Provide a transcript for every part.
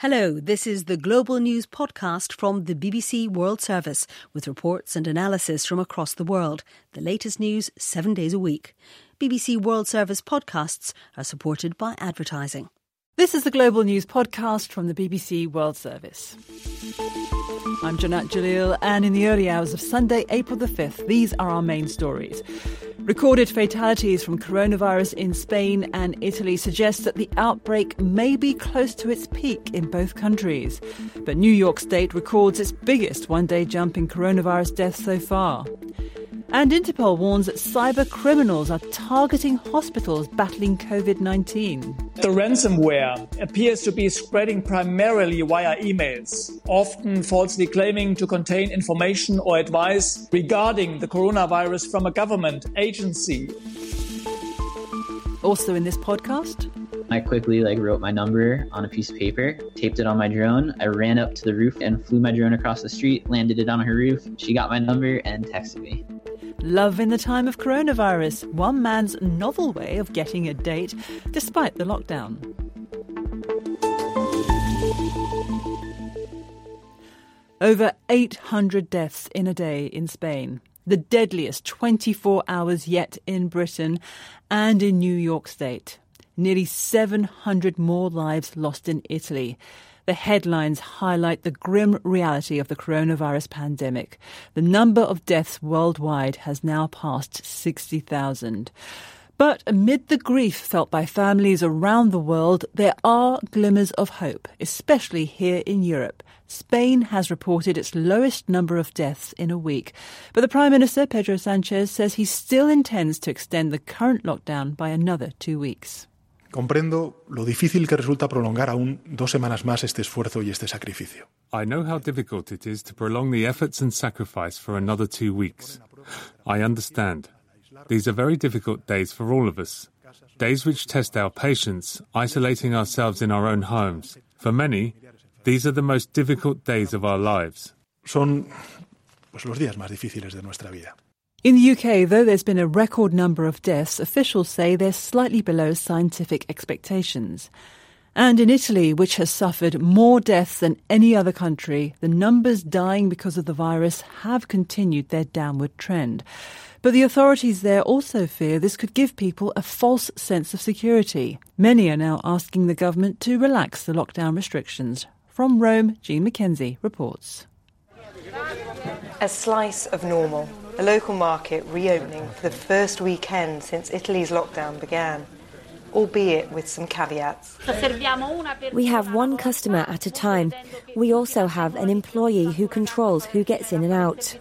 Hello, this is the Global News Podcast from the BBC World Service with reports and analysis from across the world. The latest news seven days a week. BBC World Service podcasts are supported by advertising. This is the Global News Podcast from the BBC World Service. I'm Jannat Jalil, and in the early hours of Sunday, April the 5th, these are our main stories. Recorded fatalities from coronavirus in Spain and Italy suggest that the outbreak may be close to its peak in both countries. But New York State records its biggest one day jump in coronavirus deaths so far. And Interpol warns that cyber criminals are targeting hospitals battling COVID 19. The ransomware appears to be spreading primarily via emails, often falsely claiming to contain information or advice regarding the coronavirus from a government agency. Also in this podcast, I quickly like wrote my number on a piece of paper, taped it on my drone. I ran up to the roof and flew my drone across the street, landed it on her roof. She got my number and texted me. Love in the time of coronavirus, one man's novel way of getting a date despite the lockdown. Over 800 deaths in a day in Spain, the deadliest 24 hours yet in Britain and in New York State. Nearly 700 more lives lost in Italy. The headlines highlight the grim reality of the coronavirus pandemic. The number of deaths worldwide has now passed 60,000. But amid the grief felt by families around the world, there are glimmers of hope, especially here in Europe. Spain has reported its lowest number of deaths in a week. But the Prime Minister, Pedro Sanchez, says he still intends to extend the current lockdown by another two weeks. Comprendo lo difícil que resulta prolongar aún dos semanas más este esfuerzo y este sacrificio. I know how difficult it is to prolong the efforts and sacrifice for another two weeks. I understand. These are very difficult days for all of us. Days which test our patience, isolating ourselves in our own homes. For many, these are the most difficult days of our lives. Son pues, los días más difíciles de nuestra vida. In the UK, though there's been a record number of deaths, officials say they're slightly below scientific expectations. And in Italy, which has suffered more deaths than any other country, the numbers dying because of the virus have continued their downward trend. But the authorities there also fear this could give people a false sense of security. Many are now asking the government to relax the lockdown restrictions. From Rome, Jean Mackenzie reports. A slice of normal, a local market reopening for the first weekend since Italy's lockdown began, albeit with some caveats. We have one customer at a time. We also have an employee who controls who gets in and out.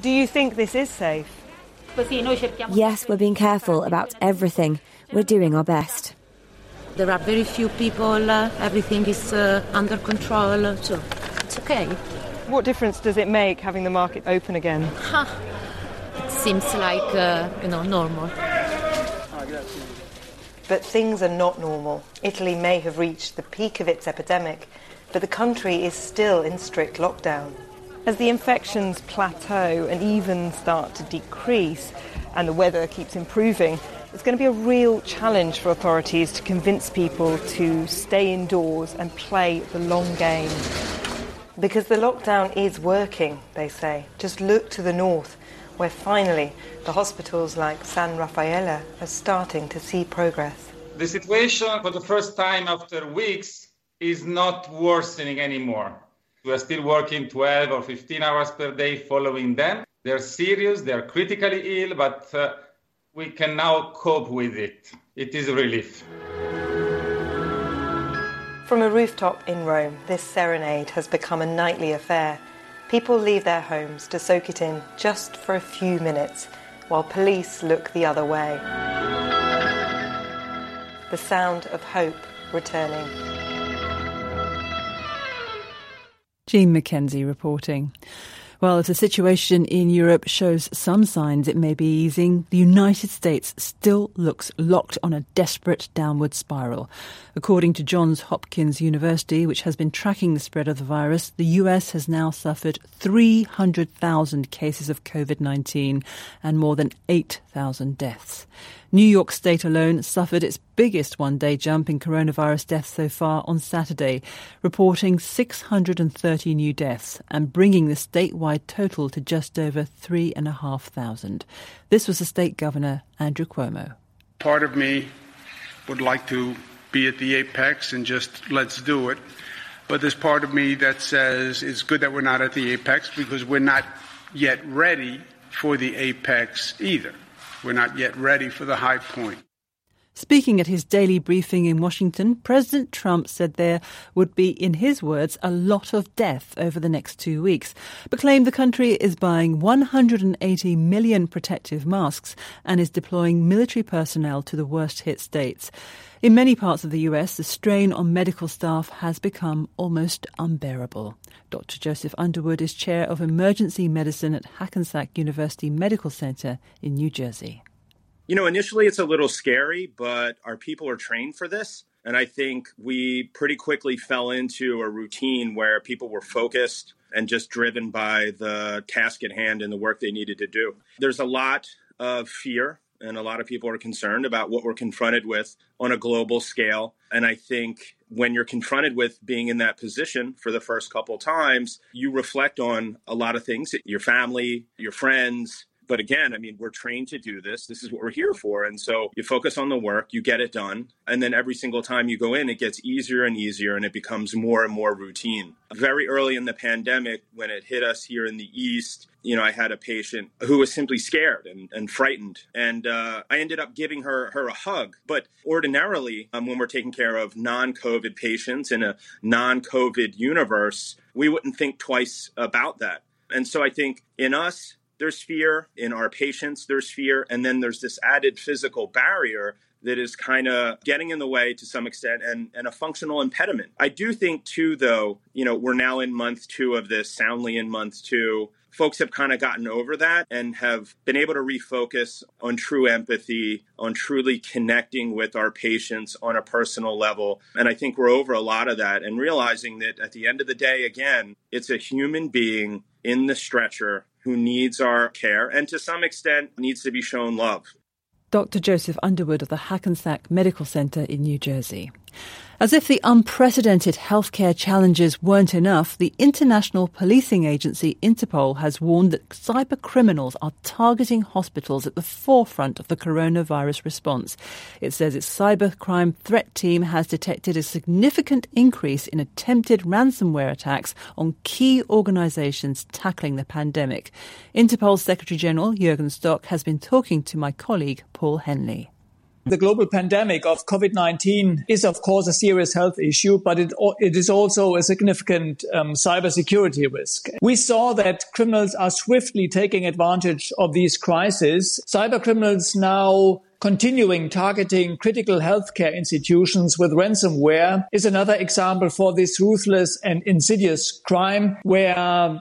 Do you think this is safe? Yes, we're being careful about everything. We're doing our best. There are very few people, uh, everything is uh, under control, so it's okay. What difference does it make having the market open again? Huh. It seems like, uh, you know, normal. But things are not normal. Italy may have reached the peak of its epidemic, but the country is still in strict lockdown. As the infections plateau and even start to decrease, and the weather keeps improving, it's going to be a real challenge for authorities to convince people to stay indoors and play the long game. Because the lockdown is working, they say. Just look to the north, where finally the hospitals like San Raffaele are starting to see progress. The situation, for the first time after weeks, is not worsening anymore. We are still working 12 or 15 hours per day following them. They're serious, they're critically ill, but uh, we can now cope with it. It is a relief. From a rooftop in Rome, this serenade has become a nightly affair. People leave their homes to soak it in just for a few minutes, while police look the other way. The sound of hope returning. Jean Mackenzie reporting. Well, if the situation in Europe shows some signs it may be easing, the United States still looks locked on a desperate downward spiral. According to Johns Hopkins University, which has been tracking the spread of the virus, the US has now suffered 300,000 cases of COVID 19 and more than 8,000 deaths. New York State alone suffered its biggest one day jump in coronavirus deaths so far on Saturday, reporting 630 new deaths and bringing the statewide total to just over 3,500. This was the state governor, Andrew Cuomo. Part of me would like to be at the apex and just let's do it. But there's part of me that says it's good that we're not at the apex because we're not yet ready for the apex either. We're not yet ready for the high point. Speaking at his daily briefing in Washington, President Trump said there would be, in his words, a lot of death over the next two weeks, but claimed the country is buying 180 million protective masks and is deploying military personnel to the worst hit states. In many parts of the US, the strain on medical staff has become almost unbearable. Dr. Joseph Underwood is chair of emergency medicine at Hackensack University Medical Center in New Jersey. You know, initially it's a little scary, but our people are trained for this. And I think we pretty quickly fell into a routine where people were focused and just driven by the task at hand and the work they needed to do. There's a lot of fear, and a lot of people are concerned about what we're confronted with on a global scale. And I think when you're confronted with being in that position for the first couple times, you reflect on a lot of things your family, your friends, but again, I mean, we're trained to do this. This is what we're here for. And so you focus on the work, you get it done. And then every single time you go in, it gets easier and easier and it becomes more and more routine. Very early in the pandemic, when it hit us here in the East, you know, I had a patient who was simply scared and, and frightened. And uh, I ended up giving her, her a hug. But ordinarily, um, when we're taking care of non COVID patients in a non COVID universe, we wouldn't think twice about that. And so I think in us, there's fear in our patients, there's fear, and then there's this added physical barrier that is kind of getting in the way to some extent and, and a functional impediment. I do think, too, though, you know, we're now in month two of this, soundly in month two. Folks have kind of gotten over that and have been able to refocus on true empathy, on truly connecting with our patients on a personal level. And I think we're over a lot of that and realizing that at the end of the day, again, it's a human being in the stretcher who needs our care and to some extent needs to be shown love. Dr. Joseph Underwood of the Hackensack Medical Center in New Jersey. As if the unprecedented healthcare challenges weren't enough, the international policing agency Interpol has warned that cyber criminals are targeting hospitals at the forefront of the coronavirus response. It says its cybercrime threat team has detected a significant increase in attempted ransomware attacks on key organizations tackling the pandemic. Interpol's Secretary General Jürgen Stock has been talking to my colleague Paul Henley. The global pandemic of COVID-19 is, of course, a serious health issue, but it, it is also a significant um, cybersecurity risk. We saw that criminals are swiftly taking advantage of these crises. Cyber criminals now continuing targeting critical healthcare institutions with ransomware is another example for this ruthless and insidious crime where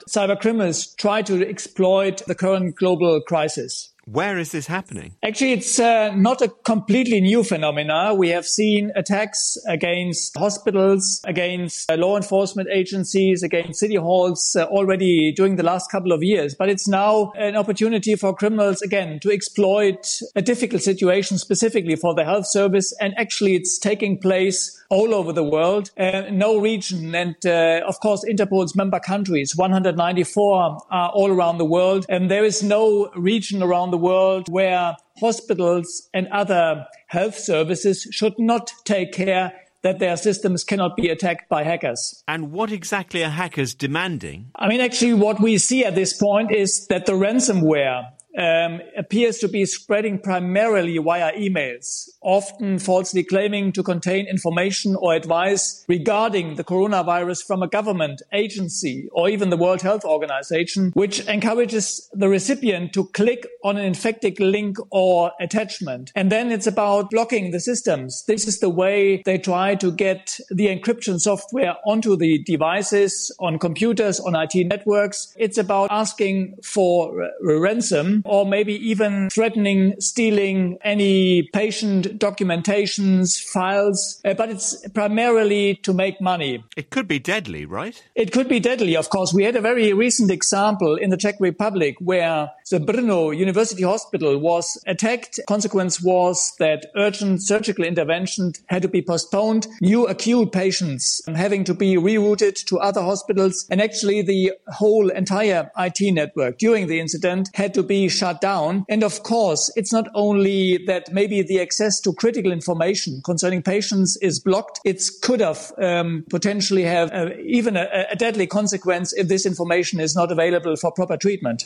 cyber criminals try to exploit the current global crisis. Where is this happening? Actually, it's uh, not a completely new phenomena. We have seen attacks against hospitals, against uh, law enforcement agencies, against city halls uh, already during the last couple of years. But it's now an opportunity for criminals, again, to exploit a difficult situation specifically for the health service. And actually, it's taking place all over the world. Uh, no region, and uh, of course, Interpol's member countries, 194 are all around the world. And there is no region around the world where hospitals and other health services should not take care that their systems cannot be attacked by hackers. And what exactly are hackers demanding? I mean, actually, what we see at this point is that the ransomware um, appears to be spreading primarily via emails, often falsely claiming to contain information or advice regarding the coronavirus from a government agency or even the World Health Organization, which encourages the recipient to click on an infected link or attachment. And then it's about blocking the systems. This is the way they try to get the encryption software onto the devices, on computers, on IT networks. It's about asking for ransom or maybe even threatening stealing any patient documentations, files. Uh, but it's primarily to make money. It could be deadly, right? It could be deadly, of course. We had a very recent example in the Czech Republic where the Brno University Hospital was attacked. Consequence was that urgent surgical intervention had to be postponed. New acute patients having to be rerouted to other hospitals. And actually the whole entire IT network during the incident had to be shut down. And of course, it's not only that maybe the access to critical information concerning patients is blocked. It could have um, potentially have uh, even a, a deadly consequence if this information is not available for proper treatment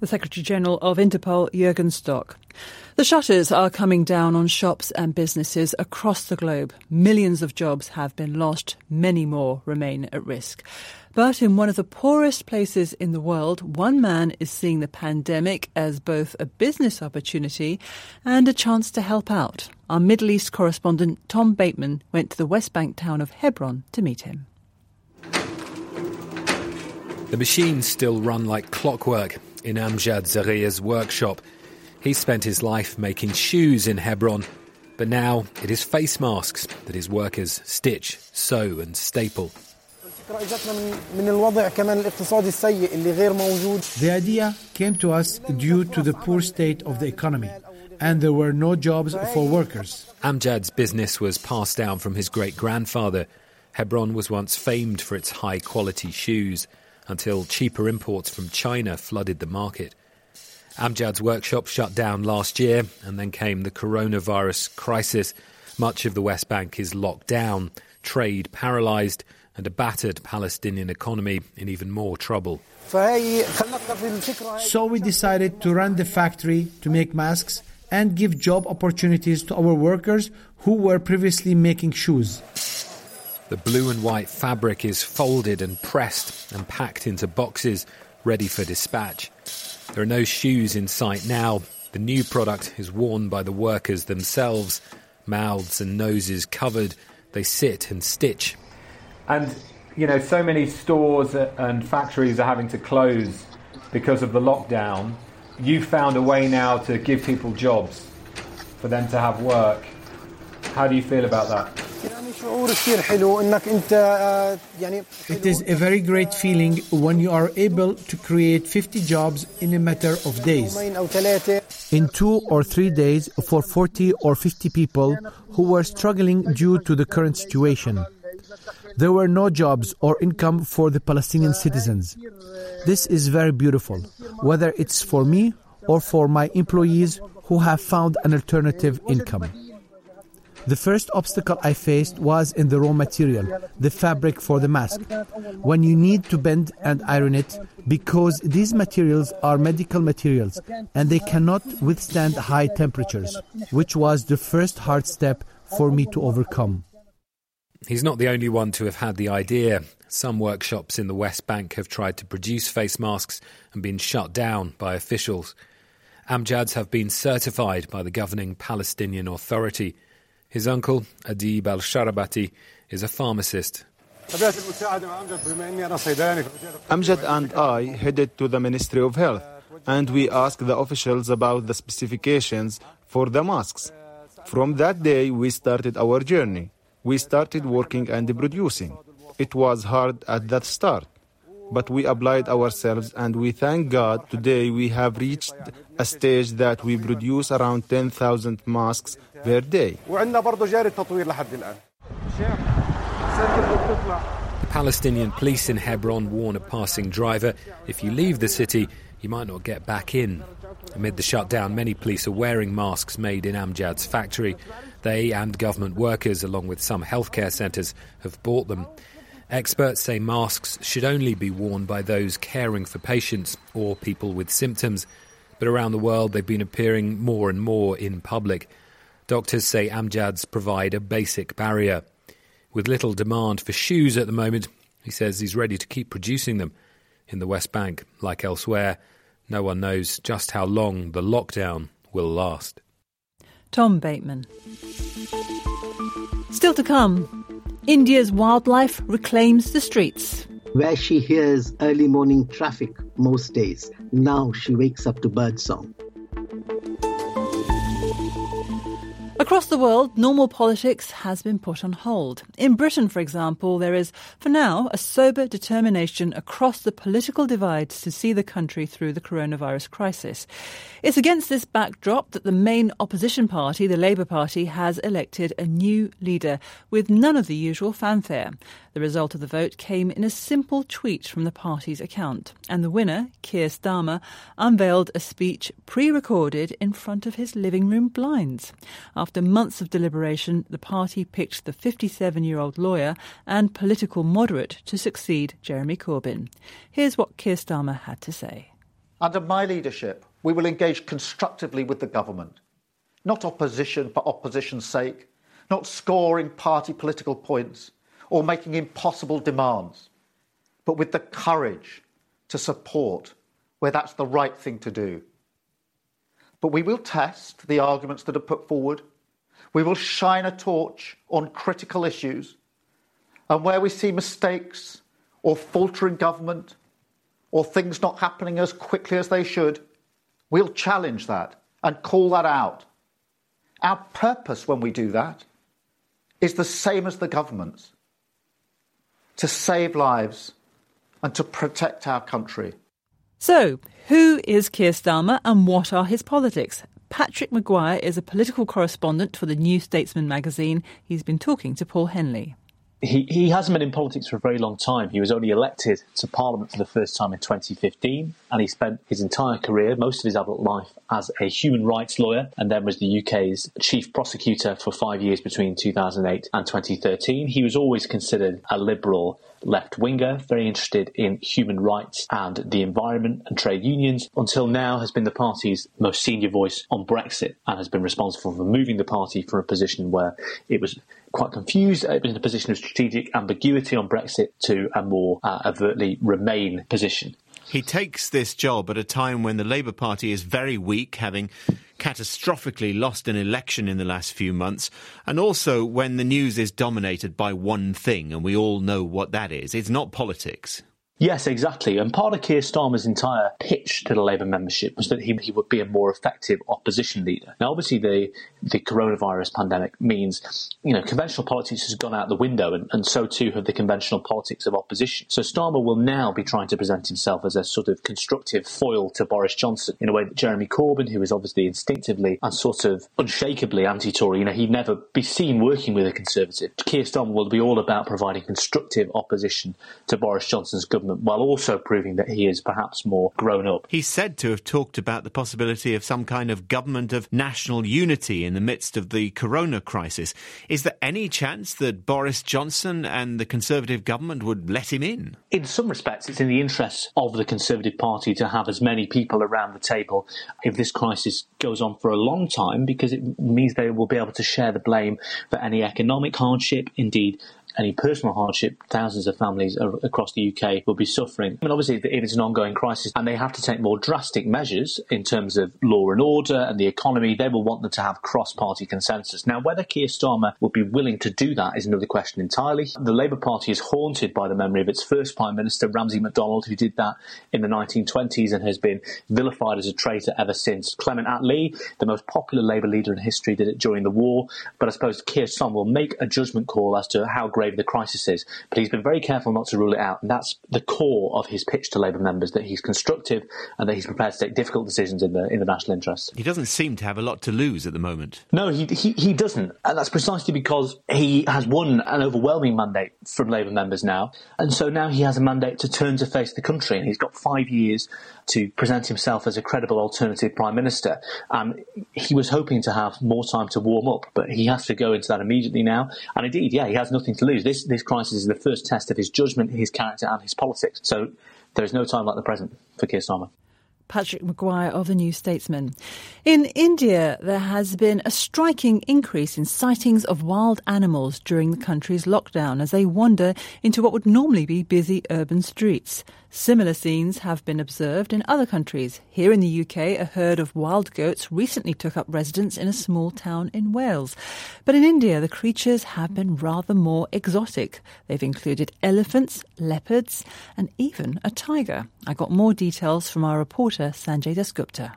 the Secretary General of Interpol, Jürgen Stock. The shutters are coming down on shops and businesses across the globe. Millions of jobs have been lost, many more remain at risk. But in one of the poorest places in the world, one man is seeing the pandemic as both a business opportunity and a chance to help out. Our Middle East correspondent Tom Bateman went to the West Bank town of Hebron to meet him. The machines still run like clockwork in Amjad Zaria's workshop. He spent his life making shoes in Hebron, but now it is face masks that his workers stitch, sew, and staple. The idea came to us due to the poor state of the economy, and there were no jobs for workers. Amjad's business was passed down from his great grandfather. Hebron was once famed for its high quality shoes until cheaper imports from China flooded the market. Amjad's workshop shut down last year, and then came the coronavirus crisis. Much of the West Bank is locked down, trade paralysed, and a battered Palestinian economy in even more trouble. So we decided to run the factory to make masks and give job opportunities to our workers who were previously making shoes. The blue and white fabric is folded and pressed and packed into boxes ready for dispatch. There are no shoes in sight now. The new product is worn by the workers themselves, mouths and noses covered. They sit and stitch. And, you know, so many stores and factories are having to close because of the lockdown. You've found a way now to give people jobs, for them to have work. How do you feel about that? It is a very great feeling when you are able to create 50 jobs in a matter of days. In two or three days for 40 or 50 people who were struggling due to the current situation. There were no jobs or income for the Palestinian citizens. This is very beautiful, whether it's for me or for my employees who have found an alternative income. The first obstacle I faced was in the raw material, the fabric for the mask. When you need to bend and iron it, because these materials are medical materials and they cannot withstand high temperatures, which was the first hard step for me to overcome. He's not the only one to have had the idea. Some workshops in the West Bank have tried to produce face masks and been shut down by officials. Amjads have been certified by the governing Palestinian Authority. His uncle, Adib al Sharabati, is a pharmacist. Amjad and I headed to the Ministry of Health and we asked the officials about the specifications for the masks. From that day, we started our journey. We started working and producing. It was hard at that start, but we applied ourselves and we thank God today we have reached a stage that we produce around 10,000 masks per day. The Palestinian police in Hebron warn a passing driver if you leave the city, you might not get back in. Amid the shutdown, many police are wearing masks made in Amjad's factory. They and government workers, along with some healthcare centres, have bought them. Experts say masks should only be worn by those caring for patients or people with symptoms. But around the world, they've been appearing more and more in public. Doctors say Amjads provide a basic barrier. With little demand for shoes at the moment, he says he's ready to keep producing them. In the West Bank, like elsewhere, no one knows just how long the lockdown will last. Tom Bateman. Still to come, India's wildlife reclaims the streets. Where she hears early morning traffic most days, now she wakes up to birdsong. Across the world, normal politics has been put on hold. In Britain, for example, there is, for now, a sober determination across the political divides to see the country through the coronavirus crisis. It's against this backdrop that the main opposition party, the Labour Party, has elected a new leader with none of the usual fanfare. The result of the vote came in a simple tweet from the party's account, and the winner, Keir Starmer, unveiled a speech pre recorded in front of his living room blinds. After months of deliberation, the party picked the 57 year old lawyer and political moderate to succeed Jeremy Corbyn. Here's what Keir Starmer had to say. Under my leadership, we will engage constructively with the government, not opposition for opposition's sake, not scoring party political points or making impossible demands, but with the courage to support where that's the right thing to do. But we will test the arguments that are put forward. We will shine a torch on critical issues. And where we see mistakes or faltering government or things not happening as quickly as they should, we'll challenge that and call that out. Our purpose when we do that is the same as the government's to save lives and to protect our country. So, who is Keir Starmer and what are his politics? Patrick Maguire is a political correspondent for the New Statesman magazine. He's been talking to Paul Henley he, he hasn't been in politics for a very long time. He was only elected to Parliament for the first time in 2015, and he spent his entire career, most of his adult life, as a human rights lawyer, and then was the UK's chief prosecutor for five years between 2008 and 2013. He was always considered a liberal left winger, very interested in human rights and the environment and trade unions, until now has been the party's most senior voice on Brexit and has been responsible for moving the party from a position where it was quite confused. It was in a position of strategic ambiguity on Brexit to a more uh, overtly Remain position. He takes this job at a time when the Labour Party is very weak, having catastrophically lost an election in the last few months, and also when the news is dominated by one thing, and we all know what that is. It's not politics. Yes, exactly. And part of Keir Starmer's entire pitch to the Labour membership was that he, he would be a more effective opposition leader. Now, obviously, the, the coronavirus pandemic means, you know, conventional politics has gone out the window, and, and so too have the conventional politics of opposition. So Starmer will now be trying to present himself as a sort of constructive foil to Boris Johnson in a way that Jeremy Corbyn, who is obviously instinctively and sort of unshakably anti-Tory, you know, he'd never be seen working with a Conservative. Keir Starmer will be all about providing constructive opposition to Boris Johnson's government government while also proving that he is perhaps more grown up. He's said to have talked about the possibility of some kind of government of national unity in the midst of the corona crisis. Is there any chance that Boris Johnson and the Conservative government would let him in? In some respects, it's in the interests of the Conservative Party to have as many people around the table if this crisis goes on for a long time because it means they will be able to share the blame for any economic hardship, indeed any personal hardship thousands of families across the UK will be suffering. I mean, obviously, if it's an ongoing crisis and they have to take more drastic measures in terms of law and order and the economy, they will want them to have cross party consensus. Now, whether Keir Starmer will be willing to do that is another question entirely. The Labour Party is haunted by the memory of its first Prime Minister, Ramsay MacDonald, who did that in the 1920s and has been vilified as a traitor ever since. Clement Attlee, the most popular Labour leader in history, did it during the war, but I suppose Keir Starmer will make a judgment call as to how grave the crisis is. But he's been very careful not to rule it out. And that's the core of his pitch to Labour members that he's constructive and that he's prepared to take difficult decisions in the, in the national interest. He doesn't seem to have a lot to lose at the moment. No, he, he, he doesn't. And that's precisely because he has won an overwhelming mandate from Labour members now. And so now he has a mandate to turn to face the country. And he's got five years to present himself as a credible alternative prime minister. Um, he was hoping to have more time to warm up, but he has to go into that immediately now. And indeed, yeah, he has nothing to lose. This this crisis is the first test of his judgment, his character, and his politics. So there is no time like the present for Keir Starmer. Patrick Maguire of the New Statesman. In India, there has been a striking increase in sightings of wild animals during the country's lockdown as they wander into what would normally be busy urban streets. Similar scenes have been observed in other countries. Here in the UK, a herd of wild goats recently took up residence in a small town in Wales. But in India, the creatures have been rather more exotic. They've included elephants, leopards, and even a tiger. I got more details from our reporter, Sanjay Dasgupta.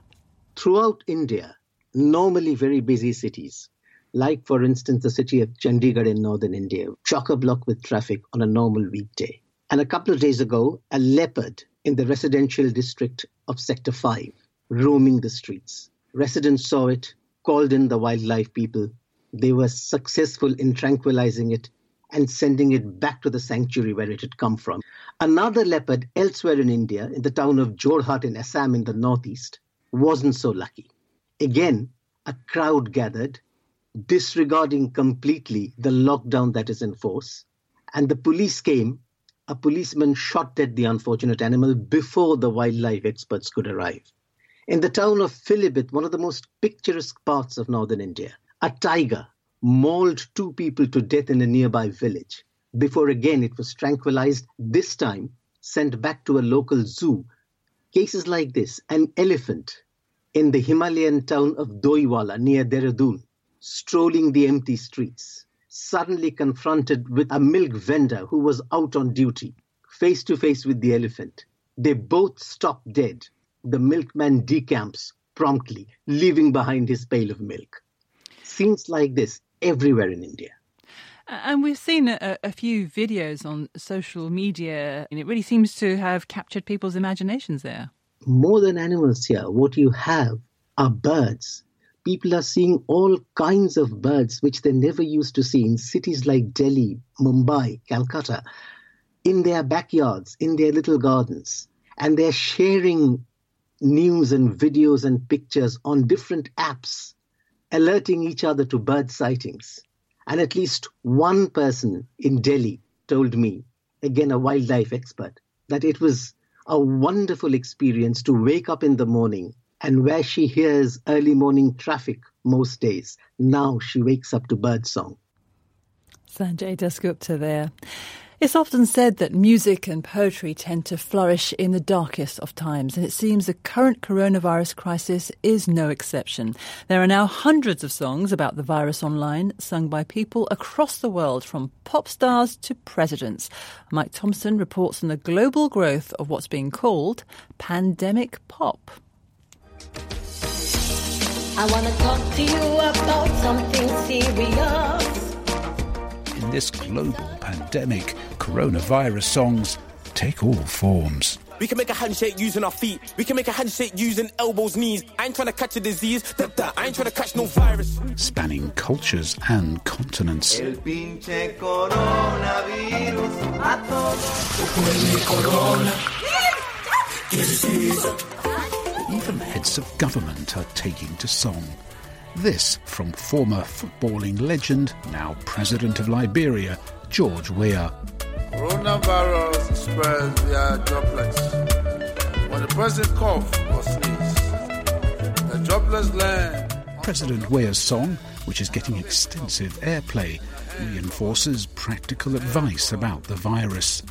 Throughout India, normally very busy cities, like, for instance, the city of Chandigarh in northern India, chock a block with traffic on a normal weekday. And a couple of days ago, a leopard in the residential district of Sector 5 roaming the streets. Residents saw it, called in the wildlife people. They were successful in tranquilizing it and sending it back to the sanctuary where it had come from. Another leopard elsewhere in India, in the town of Jorhat in Assam in the northeast, wasn't so lucky. Again, a crowd gathered, disregarding completely the lockdown that is in force, and the police came. A policeman shot dead the unfortunate animal before the wildlife experts could arrive. In the town of Pilibhit, one of the most picturesque parts of northern India, a tiger mauled two people to death in a nearby village before again it was tranquilized, this time sent back to a local zoo. Cases like this, an elephant in the Himalayan town of Doiwala near Dehradun, strolling the empty streets, suddenly confronted with a milk vendor who was out on duty, face to face with the elephant. They both stop dead. The milkman decamps promptly, leaving behind his pail of milk. Scenes like this everywhere in India. And we've seen a, a, few videos on social media, and it really seems to have captured people's imaginations there. More than animals here, what you have are birds. People are seeing all kinds of birds which they never used to see in cities like Delhi, Mumbai, Calcutta, in their backyards, in their little gardens. And they're sharing news and videos and pictures on different apps alerting each other to bird sightings. And at least one person in Delhi told me, again, a wildlife expert, that it was a wonderful experience to wake up in the morning and where she hears early morning traffic most days, now she wakes up to bird song. Sanjay Dasgupta there. It's often said that music and poetry tend to flourish in the darkest of times, and it seems the current coronavirus crisis is no exception. There are now hundreds of songs about the virus online, sung by people across the world, from pop stars to presidents. Mike Thompson reports on the global growth of what's being called pandemic pop. I want to talk to you about something serious this global pandemic, coronavirus songs take all forms. We can make a handshake using our feet. We can make a handshake using elbows, knees. I ain't trying to catch a disease. That, that. I ain't trying to catch no virus. Spanning cultures and continents. Even heads of government are taking to song. This from former footballing legend, now President of Liberia, George Weah. Coronavirus spreads via droplets. When the president coughs or sneezes, the droplets land. President Weah's song, which is getting extensive airplay, reinforces practical advice about the virus.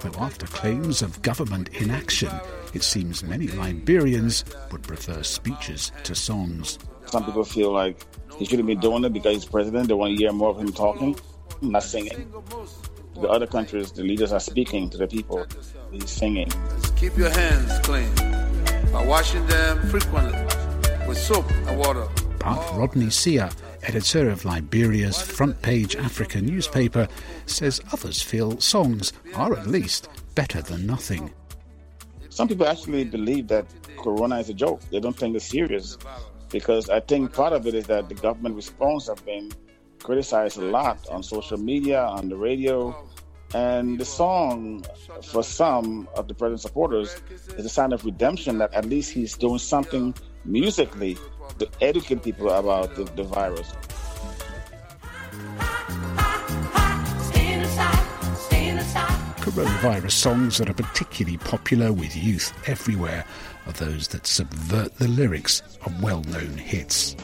Though after claims of government inaction, it seems many Liberians would prefer speeches to songs. Some people feel like he shouldn't be doing it because he's president. They want to hear more of him talking, not singing. The other countries, the leaders are speaking to the people. He's singing. keep your hands clean by washing them frequently with soap and water. But Rodney Sieh, editor of Liberia's front page Africa newspaper, says others feel songs are at least better than nothing. Some people actually believe that Corona is a joke. They don't think it's serious because I think part of it is that the government response have been criticized a lot on social media, on the radio, and the song for some of the president's supporters is a sign of redemption that at least he's doing something musically to educate people about the, the virus. Coronavirus songs that are particularly popular with youth everywhere are those that subvert the lyrics of well known hits.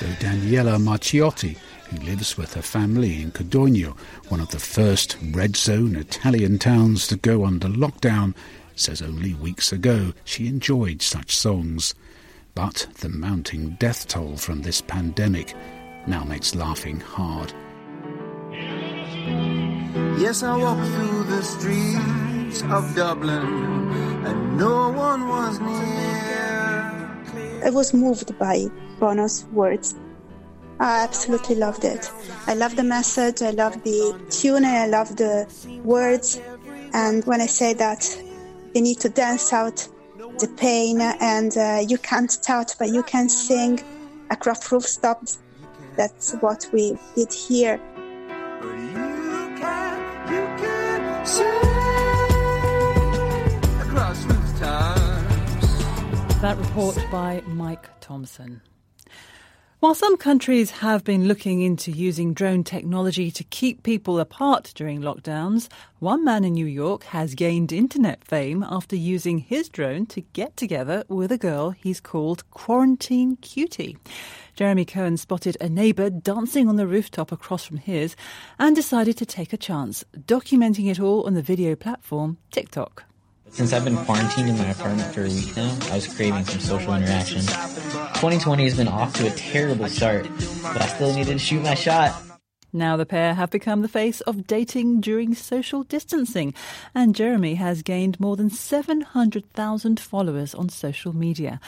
Though Daniela Marchiotti, who lives with her family in Codogno, one of the first red zone Italian towns to go under lockdown, says only weeks ago she enjoyed such songs. But the mounting death toll from this pandemic now makes laughing hard. Yes, I walk through the streets of Dublin and no one was near. I was moved by Bono's words. I absolutely loved it. I love the message, I love the tune, I love the words. And when I say that they need to dance out the pain and uh, you can't touch but you can sing across rooftops, that's what we did here. That report by Mike Thompson. While some countries have been looking into using drone technology to keep people apart during lockdowns, one man in New York has gained internet fame after using his drone to get together with a girl he's called Quarantine Cutie. Jeremy Cohen spotted a neighbour dancing on the rooftop across from his and decided to take a chance, documenting it all on the video platform TikTok. Since I've been quarantined in my apartment for a week now, I was craving some social interaction. 2020 has been off to a terrible start, but I still needed to shoot my shot. Now the pair have become the face of dating during social distancing, and Jeremy has gained more than 700,000 followers on social media.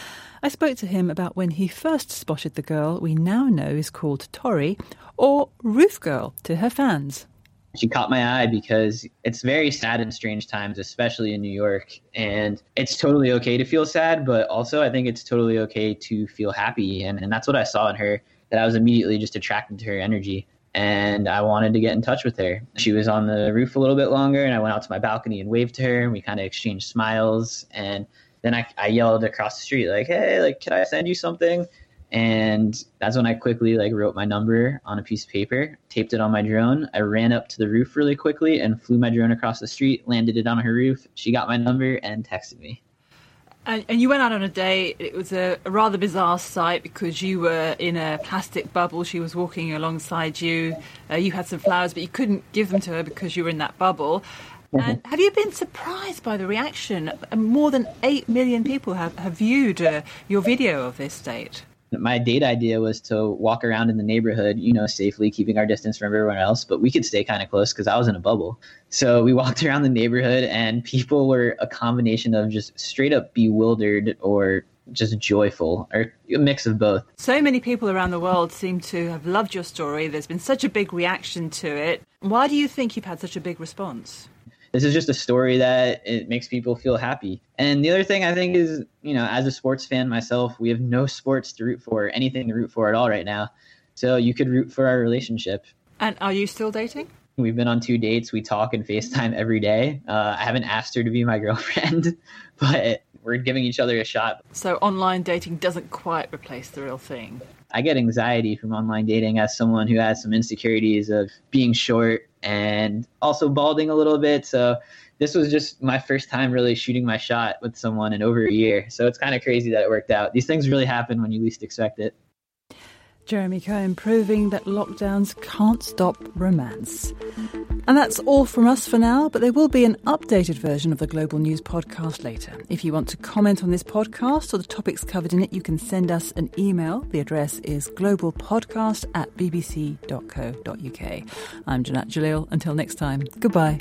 I spoke to him about when he first spotted the girl we now know is called Tori, or Roof Girl to her fans she caught my eye because it's very sad in strange times, especially in New York. And it's totally okay to feel sad, but also I think it's totally okay to feel happy. And, and that's what I saw in her, that I was immediately just attracted to her energy. And I wanted to get in touch with her. She was on the roof a little bit longer, and I went out to my balcony and waved to her, and we kind of exchanged smiles. And then I, I yelled across the street, like, hey, like, can I send you something? And that's when I quickly like wrote my number on a piece of paper, taped it on my drone. I ran up to the roof really quickly and flew my drone across the street, landed it on her roof. She got my number and texted me. And, and you went out on a date. It was a, a, rather bizarre sight because you were in a plastic bubble. She was walking alongside you. Uh, you had some flowers, but you couldn't give them to her because you were in that bubble. Mm-hmm. And have you been surprised by the reaction? More than 8 million people have, have viewed uh, your video of this date my date idea was to walk around in the neighborhood, you know, safely, keeping our distance from everyone else, but we could stay kind of close because I was in a bubble. So we walked around the neighborhood, and people were a combination of just straight up bewildered or just joyful, or a mix of both. So many people around the world seem to have loved your story. There's been such a big reaction to it. Why do you think you've had such a big response? This is just a story that it makes people feel happy. And the other thing I think is, you know, as a sports fan myself, we have no sports to root for, anything to root for at all right now. So you could root for our relationship. And are you still dating? We've been on two dates. We talk and FaceTime every day. Uh, I haven't asked her to be my girlfriend, but we're giving each other a shot. So online dating doesn't quite replace the real thing. I get anxiety from online dating as someone who has some insecurities of being short and also balding a little bit. So this was just my first time really shooting my shot with someone in over a year. So it's kind of crazy that it worked out. These things really happen when you least expect it. Jeremy Cohen proving that lockdowns can't stop romance. And that's all from us for now, but there will be an updated version of the Global News podcast later. If you want to comment on this podcast or the topics covered in it, you can send us an email. The address is globalpodcast at bbc.co.uk. I'm Jannat Jalil. Until next time, goodbye.